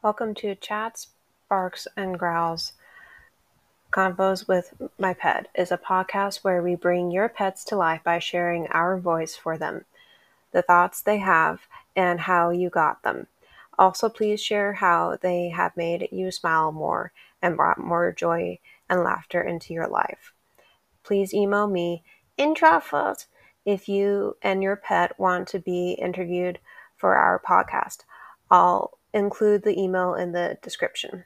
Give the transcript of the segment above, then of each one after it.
Welcome to Chats, Barks, and Growls. Convos with My Pet is a podcast where we bring your pets to life by sharing our voice for them, the thoughts they have, and how you got them. Also, please share how they have made you smile more and brought more joy and laughter into your life. Please email me in truffles if you and your pet want to be interviewed for our podcast. I'll include the email in the description.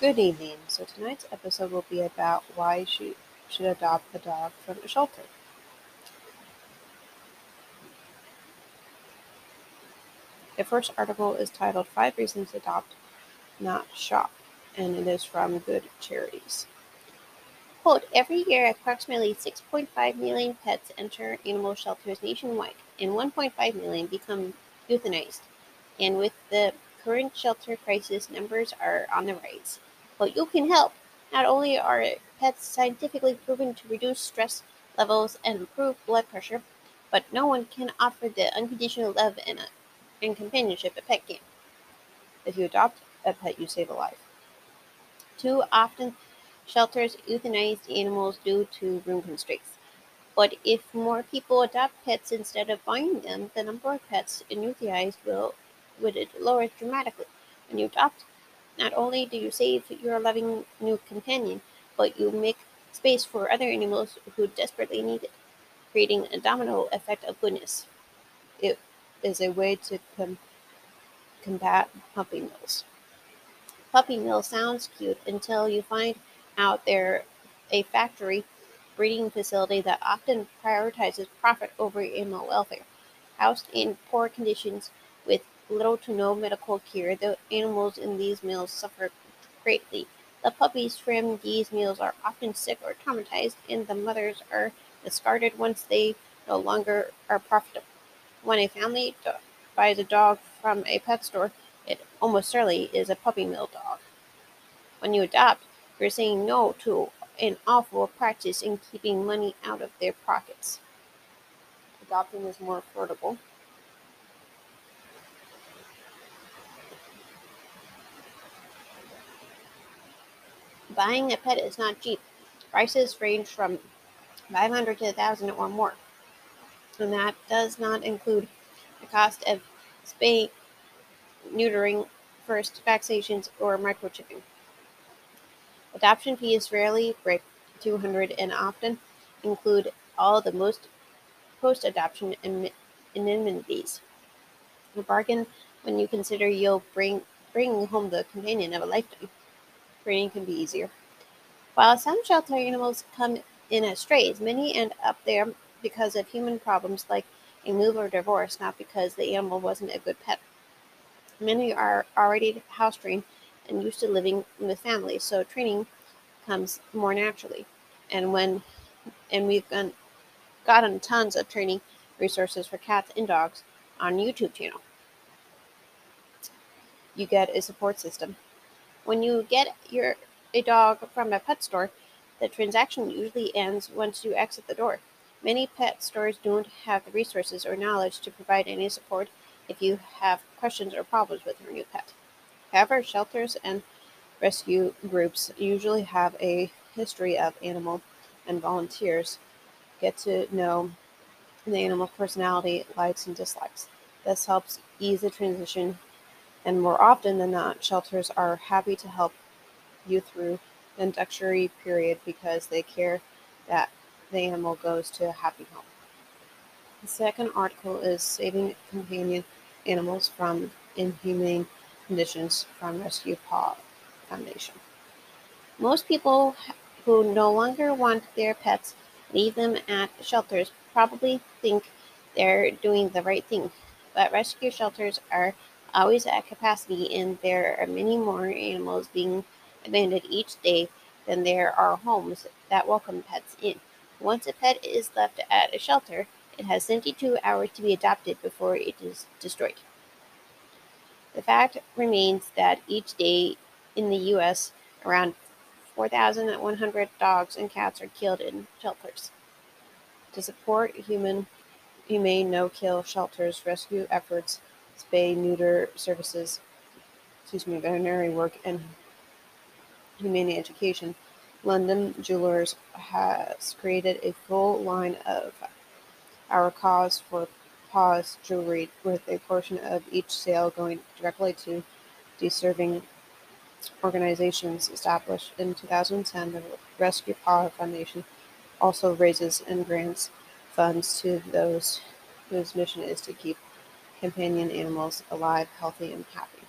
Good evening. So tonight's episode will be about why you should adopt a dog from a shelter. The first article is titled Five Reasons to Adopt, Not Shop, and it is from Good Charities. Quote, every year approximately 6.5 million pets enter animal shelters nationwide and 1.5 million become euthanized. And with the current shelter crisis, numbers are on the rise. But you can help. Not only are pets scientifically proven to reduce stress levels and improve blood pressure, but no one can offer the unconditional love and, uh, and companionship a pet can. If you adopt a pet, you save a life. Too often, Shelters euthanize animals due to room constraints. But if more people adopt pets instead of buying them, the number of pets euthanized will would lower dramatically. When you adopt, not only do you save your loving new companion, but you make space for other animals who desperately need it, creating a domino effect of goodness. It is a way to com- combat puppy mills. Puppy mill sounds cute until you find out they're a factory breeding facility that often prioritizes profit over animal welfare. Housed in poor conditions with little to no medical care, the animals in these mills suffer greatly. The puppies from these mills are often sick or traumatized, and the mothers are discarded once they no longer are profitable. When a family do- buys a dog from a pet store, it almost certainly is a puppy mill dog. When you adopt, you're saying no to an awful practice in keeping money out of their pockets. Adopting is more affordable. Buying a pet is not cheap. Prices range from 500 to 1000 or more. And that does not include the cost of spay, neutering, first vaccinations, or microchipping. Adoption fees rarely break 200 and often include all the most post-adoption indemnities. A bargain when you consider you'll bring bring home the companion of a lifetime. Training can be easier. While some shelter animals come in as strays, many end up there because of human problems like a move or divorce, not because the animal wasn't a good pet. Many are already house trained and used to living with families, so training comes more naturally. And when and we've gone, gotten tons of training resources for cats and dogs on YouTube channel. You get a support system. When you get your a dog from a pet store, the transaction usually ends once you exit the door. Many pet stores don't have the resources or knowledge to provide any support if you have questions or problems with your new pet. However, shelters and rescue groups usually have a history of animal and volunteers get to know the animal personality, likes, and dislikes. This helps ease the transition, and more often than not, shelters are happy to help you through the introductory period because they care that the animal goes to a happy home. The second article is Saving Companion Animals from Inhumane Conditions from Rescue Paw Foundation. Most people who no longer want their pets leave them at shelters probably think they're doing the right thing, but rescue shelters are always at capacity and there are many more animals being abandoned each day than there are homes that welcome pets in. Once a pet is left at a shelter, it has 72 hours to be adopted before it is destroyed. The fact remains that each day in the U.S., around 4,100 dogs and cats are killed in shelters. To support human humane no-kill shelters, rescue efforts, spay neuter services, excuse me, veterinary work, and humane education. London Jewelers has created a full line of our cause for jewelry with a portion of each sale going directly to deserving organizations established in 2010. The Rescue Paw Foundation also raises and grants funds to those whose mission is to keep companion animals alive, healthy, and happy.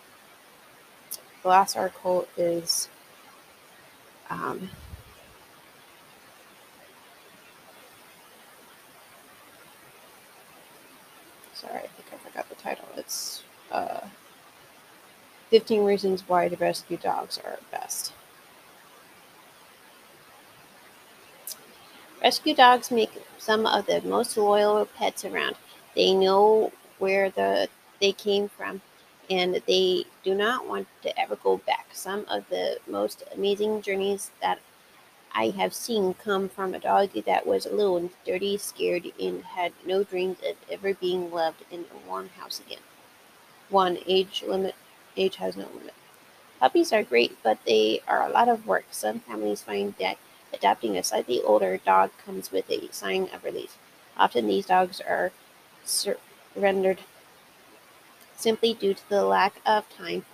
The last article is um, sorry, I think I forgot the title. It's uh, 15 Reasons Why to Rescue Dogs Are Best. Rescue dogs make some of the most loyal pets around. They know where the they came from and they do not want to ever go back. Some of the most amazing journeys that I have seen come from a dog that was alone, dirty, scared, and had no dreams of ever being loved in a warm house again. One age limit age has no limit. Puppies are great, but they are a lot of work. Some families find that Adopting a slightly older dog comes with a sign of release. Often these dogs are surrendered simply due to the lack of time,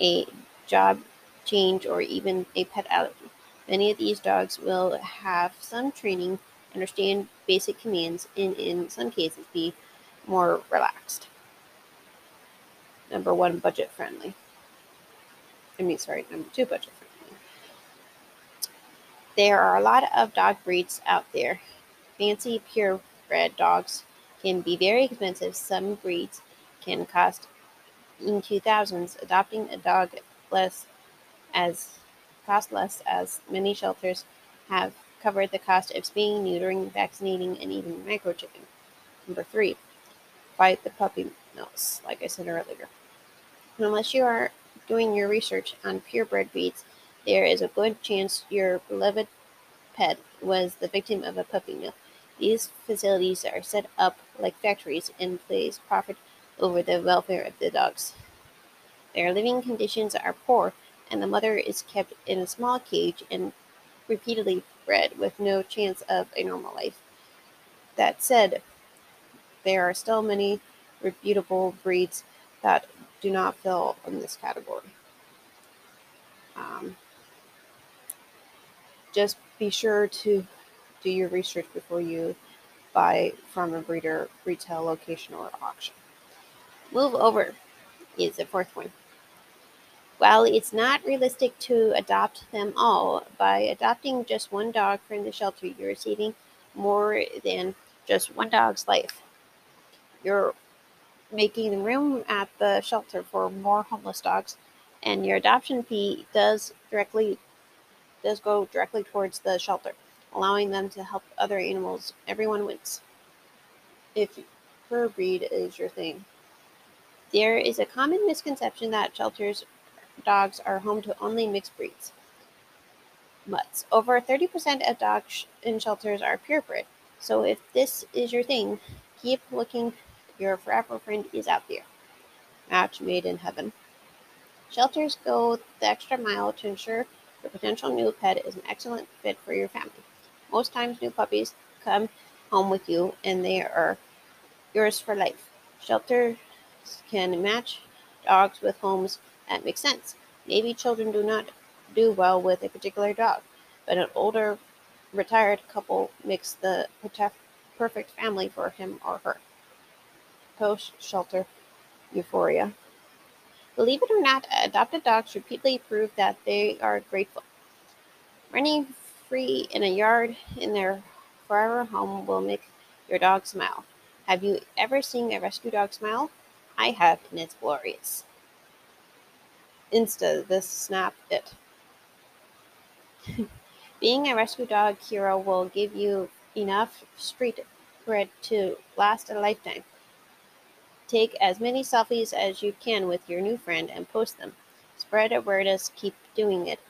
a job change, or even a pet allergy. Many of these dogs will have some training, understand basic commands, and in some cases be more relaxed. Number one, budget friendly. I mean, sorry, number two, budget friendly. There are a lot of dog breeds out there. Fancy purebred dogs can be very expensive. Some breeds can cost in 2000s. Adopting a dog less as cost less as many shelters have covered the cost of spaying, neutering, vaccinating, and even microchipping. Number three, fight the puppy mills, like I said earlier. Unless you are doing your research on purebred breeds, there is a good chance your beloved pet was the victim of a puppy mill. These facilities are set up like factories and place profit over the welfare of the dogs. Their living conditions are poor, and the mother is kept in a small cage and repeatedly bred with no chance of a normal life. That said, there are still many reputable breeds that do not fill in this category. Um, just be sure to do your research before you buy from a breeder, retail location, or auction. Move over is the fourth one. While it's not realistic to adopt them all, by adopting just one dog from the shelter, you're saving more than just one dog's life. You're making room at the shelter for more homeless dogs, and your adoption fee does directly does go directly towards the shelter, allowing them to help other animals. Everyone wins. If fur breed is your thing. There is a common misconception that shelters dogs are home to only mixed breeds. Mutts. Over 30% of dogs in shelters are purebred. So if this is your thing, keep looking. Your forever friend is out there. Match made in heaven. Shelters go the extra mile to ensure your potential new pet is an excellent fit for your family. Most times, new puppies come home with you and they are yours for life. Shelters can match dogs with homes that makes sense. Maybe children do not do well with a particular dog, but an older retired couple makes the perfect family for him or her. Post shelter euphoria. Believe it or not, adopted dogs repeatedly prove that they are grateful. Running free in a yard in their forever home will make your dog smile. Have you ever seen a rescue dog smile? I have, and it's glorious. Insta, this snap it. Being a rescue dog hero will give you enough street cred to last a lifetime. Take as many selfies as you can with your new friend and post them. Spread awareness, keep doing it.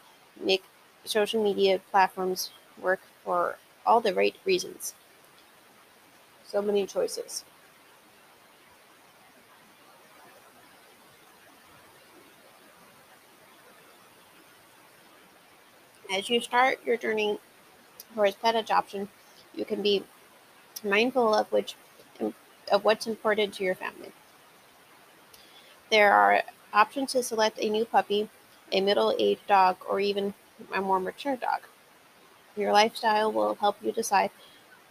Make social media platforms work for all the right reasons. So many choices. As you start your journey towards pet adoption, you can be mindful of which of what's important to your family. There are options to select a new puppy, a middle-aged dog, or even a more mature dog. Your lifestyle will help you decide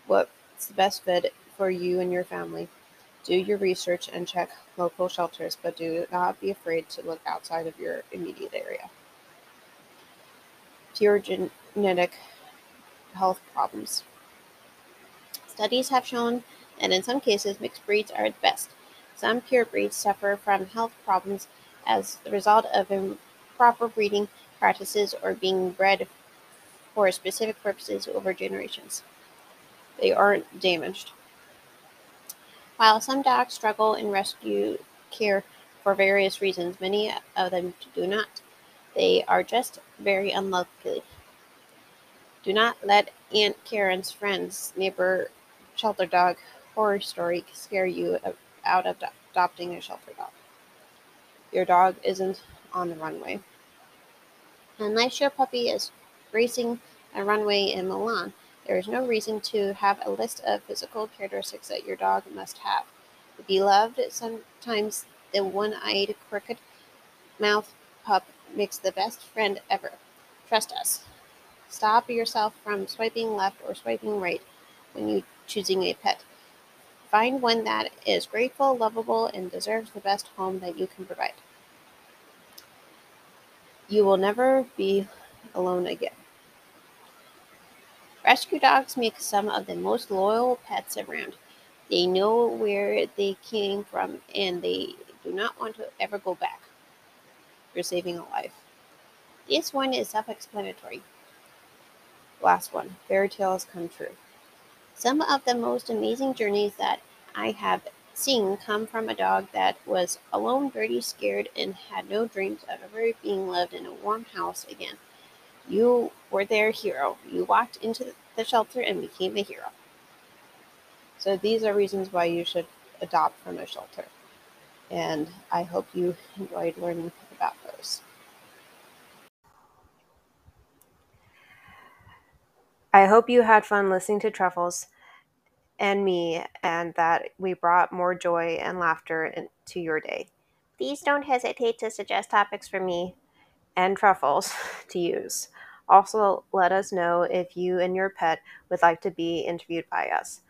what's the best fit for you and your family. Do your research and check local shelters, but do not be afraid to look outside of your immediate area. Pure genetic health problems. Studies have shown that in some cases mixed breeds are the best. Some pure breeds suffer from health problems as the result of improper breeding practices or being bred for specific purposes over generations. They aren't damaged. While some dogs struggle in rescue care for various reasons, many of them do not. They are just very unlucky. Do not let Aunt Karen's friend's neighbor shelter dog horror story scare you out of adopting a shelter dog. Your dog isn't on the runway. Unless your puppy is racing a runway in Milan, there is no reason to have a list of physical characteristics that your dog must have. Beloved, sometimes the one eyed, crooked mouth pup makes the best friend ever. Trust us. Stop yourself from swiping left or swiping right when you choosing a pet. Find one that is grateful, lovable, and deserves the best home that you can provide. You will never be alone again. Rescue dogs make some of the most loyal pets around. They know where they came from and they do not want to ever go back. You're saving a life. This one is self explanatory. Last one fairy tales come true. Some of the most amazing journeys that I have seen come from a dog that was alone, dirty, scared, and had no dreams of ever being loved in a warm house again. You were their hero. You walked into the shelter and became a hero. So these are reasons why you should adopt from a shelter. And I hope you enjoyed learning I hope you had fun listening to Truffles and me, and that we brought more joy and laughter into your day. Please don't hesitate to suggest topics for me and Truffles to use. Also, let us know if you and your pet would like to be interviewed by us.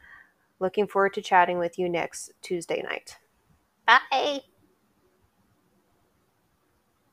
Looking forward to chatting with you next Tuesday night. Bye.